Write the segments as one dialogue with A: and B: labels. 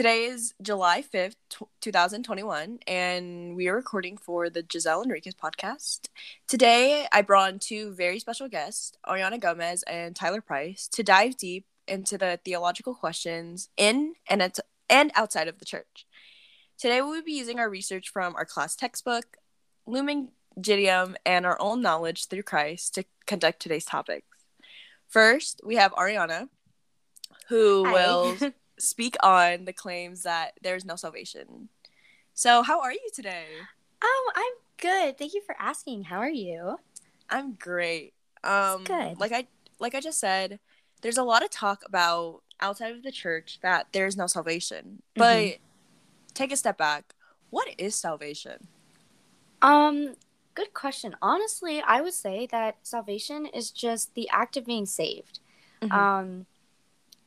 A: Today is July 5th, t- 2021, and we are recording for the Giselle Enriquez podcast. Today, I brought on two very special guests, Ariana Gomez and Tyler Price, to dive deep into the theological questions in and, at- and outside of the church. Today, we will be using our research from our class textbook, Lumen Gentium, and our own knowledge through Christ to conduct today's topics. First, we have Ariana, who
B: Hi.
A: will speak on the claims that there's no salvation. So, how are you today?
B: Oh, I'm good. Thank you for asking. How are you?
A: I'm great. Um
B: good.
A: like I like I just said, there's a lot of talk about outside of the church that there's no salvation. But
B: Mhm.
A: take a step back. What is salvation?
B: Um, good question. Honestly, I would say that salvation is just the act of being saved.
A: Mhm.
B: Um,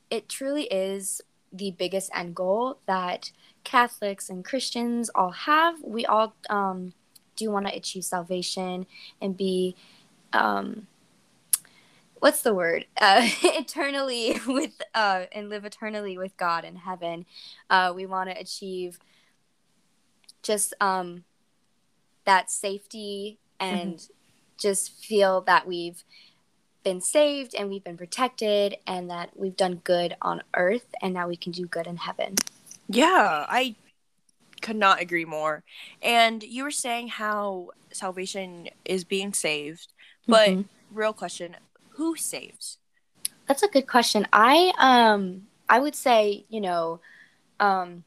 B: it truly is the biggest end goal that Catholics and Christians all have. We all um, do want to achieve salvation and be, um, what's the word? Uh, eternally with, uh, and live eternally with God in heaven. Uh, we want to achieve just um, that safety and just feel that we've been saved and we've been protected and that we've done good on earth and now we can do good in heaven.
A: Yeah, I could not agree more. And you were saying how salvation is being saved, but
B: Mhm.
A: real question, who saves?
B: That's a good question. I um I would say, you know, um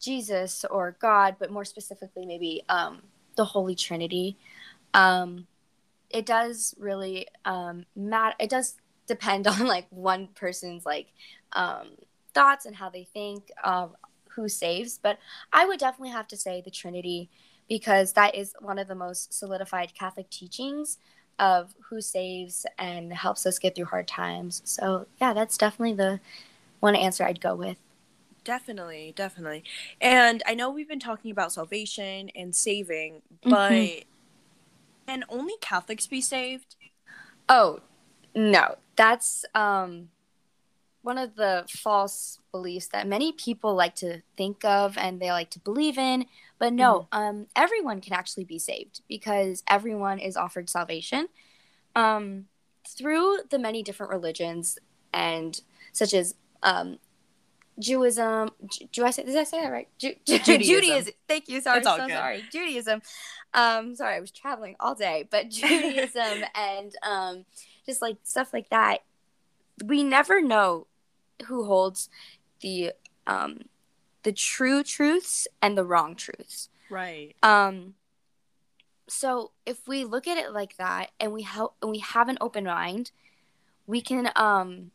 B: Jesus or God, but more specifically maybe um the Holy Trinity. Um it does really um matter it does depend on like one person's like um thoughts and how they think um who saves, but I would definitely have to say the Trinity because that is one of the most solidified Catholic teachings of who saves and helps us get through hard times. So yeah, that's definitely the one answer I'd go with.
A: Definitely, definitely. And I know we've been talking about salvation and saving, but
B: Mhm.
A: Can only Catholics be saved?
B: Oh no, that's um one of the false beliefs that many people like to think of and they like to believe in. But no, um, everyone can actually be saved because everyone is offered salvation um, through the many different religions and such as um, Judaism. Ju- Do I say? Did I say that right? Ju- Ju-
A: Judaism.
B: Thank you. Sorry,
A: It's all
B: so
A: good.
B: sorry. Judaism. Um, sorry, I was traveling all day, but Judaism and um, just like stuff like that. We never know who holds the um, the true truths and the wrong truths.
A: Right.
B: Um, so if we look at it like that, and we help, and we have an open mind, we can um,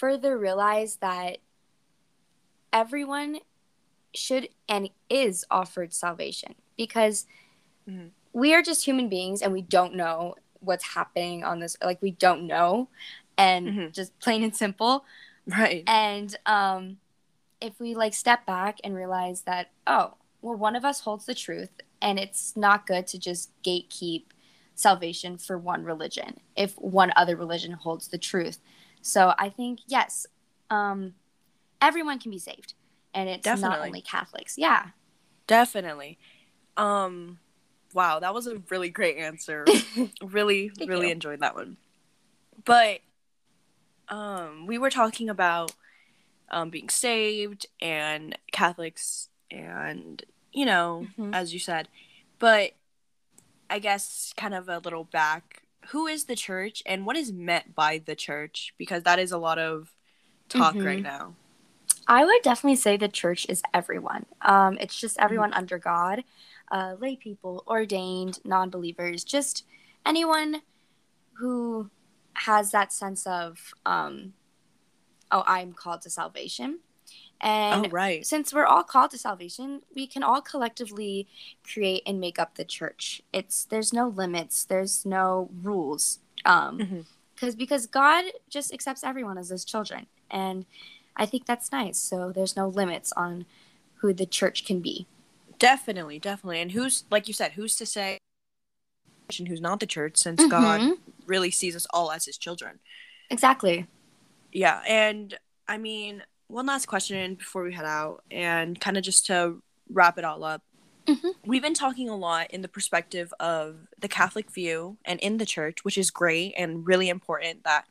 B: further realize that everyone should and is offered salvation because
A: Mhm.
B: we are just human beings and we don't know what's happening on this like we don't know and
A: Mhm.
B: just plain and simple
A: Right.
B: and um, if we like step back and realize that, oh, well, one of us holds the truth, and it's not good to just gatekeep salvation for one religion if one other religion holds the truth. So I think yes, um, everyone can be saved, and it's not
A: Definitely.
B: only Catholics. Yeah.
A: Definitely. Um wow, that was a really great answer. really really
B: you.
A: enjoyed that one. But um we were talking about um being saved and Catholics and you know,
B: Mhm.
A: as you said. But I guess kind of a little back. Who is the church and what is meant by the church? Because that is a lot of talk
B: Mhm.
A: right now.
B: I would definitely say the church is everyone. Um, it's just everyone under God, uh, lay people, ordained, non believers, just anyone who has that sense of, um, oh, I'm called to salvation. And
A: oh right.
B: since we're all called to salvation, we can all collectively create and make up the church. It's there's no limits, there's no rules. Um,
A: Mhm.
B: cause, because God just accepts everyone as his children. And I think that's nice. So there's no limits on who the church can be.
A: Definitely, definitely. And who's like you said, who's to say and who's not the church since God
B: Mhm.
A: really sees us all as his children.
B: Exactly.
A: Yeah, and I mean, one last question before we head out, and kind of just to wrap it all up.
B: Mm-hmm.
A: We've been talking a lot in the perspective of the Catholic view and in the church, which is great and really important that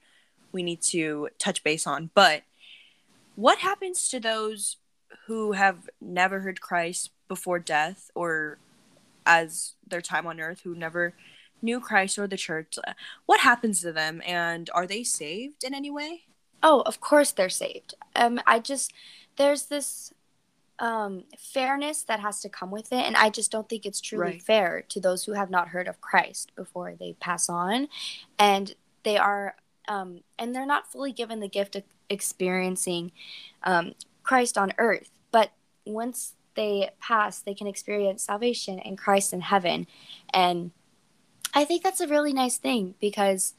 A: we need to touch base on. But what happens to those who have never heard Christ before death or as their time on earth who never knew Christ or the church? What happens to them and are they saved in any way?
B: Oh, of course they're saved. Um, I just there's this um, fairness that has to come with it, and I just don't think it's truly
A: Right.
B: fair to those who have not heard of Christ before they pass on, and they are um, and they're not fully given the gift of experiencing um, Christ on earth. But once they pass, they can experience salvation and Christ in heaven, and I think that's a really nice thing because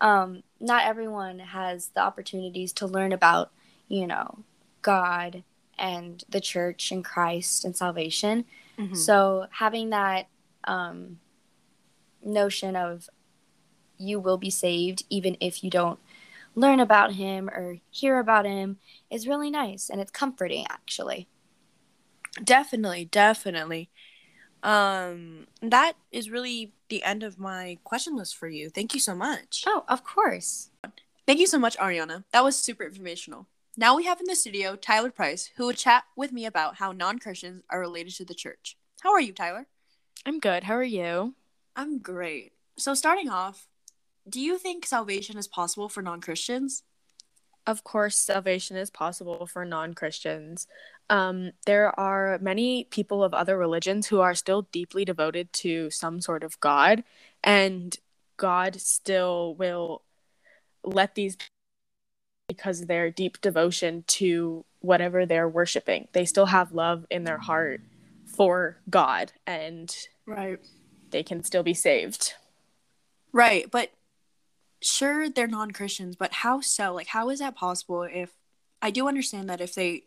B: um, not everyone has the opportunities to learn about, you know, God and the church and Christ and salvation.
A: Mm-hmm.
B: So having that um, notion of you will be saved even if you don't learn about him or hear about him is really nice and it's comforting actually.
A: Definitely, definitely. Um, that is really the end of my question list for you. Thank you so much.
B: Oh, of course.
A: Thank you so much, Ariana. That was super informational. Now we have in the studio Tyler Price, who will chat with me about how non Christians are related to the church. How are you, Tyler?
C: I'm good. How are you?
A: I'm great. So, starting off, do you think salvation is possible for non Christians?
C: Of course, salvation is possible for non Christians. Um, there are many people of other religions who are still deeply devoted to some sort of God, and God still will let these because of their deep devotion to whatever they're worshiping. They still have love in their heart for God, and
A: Right.
C: they can still be saved.
A: Right. But sure, they're non Christians, but how so? Like, how is that possible if I do understand that if they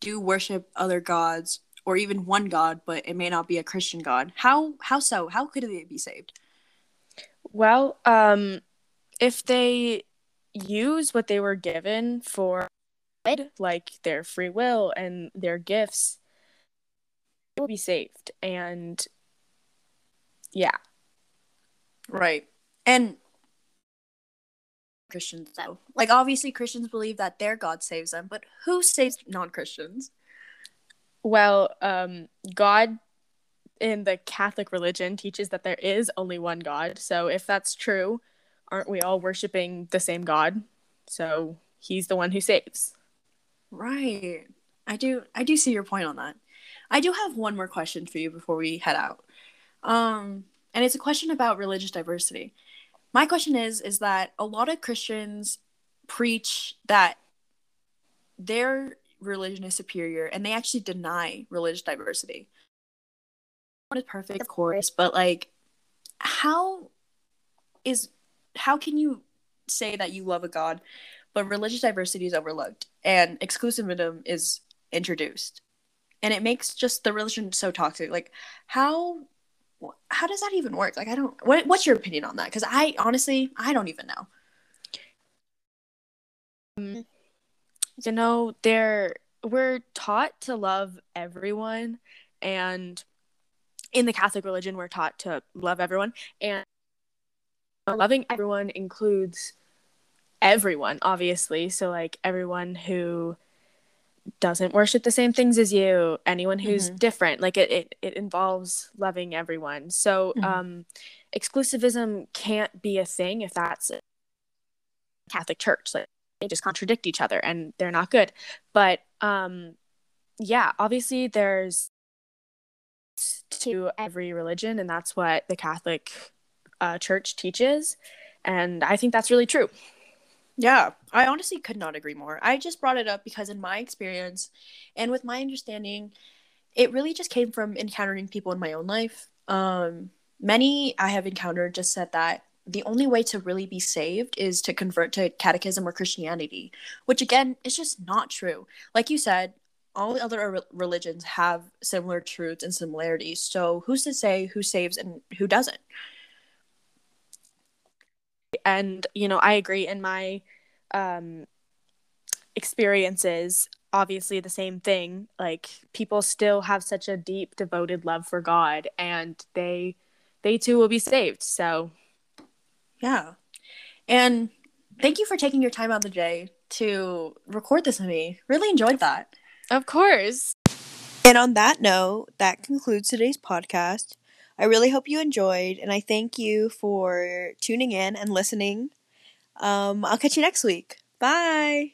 A: do worship other gods or even one god, but it may not be a Christian god, how how so? How could they be saved?
C: Well, um, if they use what they were given for, like their free will and their gifts, they will be saved. And yeah,
A: Right. And Christians though. Like obviously Christians believe that their God saves them, but who saves non-Christians?
C: well, um, God in the Catholic religion teaches that there is only one God. So if that's true, aren't we all worshiping the same God? So he's the one who saves.
A: Right. I do I do see your point on that. I do have one more question for you before we head out. Um and it's a question about religious diversity. My question is is that a lot of Christians preach that their religion is superior and they actually deny religious diversity. Is perfect, of course, but like how is how can you say that you love a god but religious diversity is overlooked and exclusivism is introduced? And it makes just the religion so toxic. Like how how does that even work? Like i don't what, what's your opinion on that? Because i honestly i don't even know.
C: Um, you know, they're we're taught to love everyone and in the Catholic religion we're taught to love everyone and loving everyone includes everyone obviously. So like everyone who doesn't worship the same things as you anyone who's
A: Mhm.
C: different like it, it it involves loving everyone so
A: Mhm.
C: um exclusivism can't be a thing if that's a catholic church like they just contradict each other and they're not good but um yeah obviously there's to every religion and that's what the catholic uh, church teaches and i think that's really true
A: Yeah, I honestly could not agree more. I just brought it up because, in my experience and with my understanding, it really just came from encountering people in my own life. Um, many I have encountered just said that the only way to really be saved is to convert to catechism or Christianity, which again is just not true. Like you said, all the other re- religions have similar truths and similarities. So who's to say who saves and who doesn't?
C: And you know i agree in my um experiences obviously the same thing. Like people still have such a deep devoted love for God and they they too will be saved. So
A: yeah. And thank you for taking your time out of the day to record this with me. Really enjoyed that.
C: Of course.
A: And on that note, that concludes today's podcast. I really hope you enjoyed, and I thank you for tuning in and listening. Um, I'll catch you next week. Bye.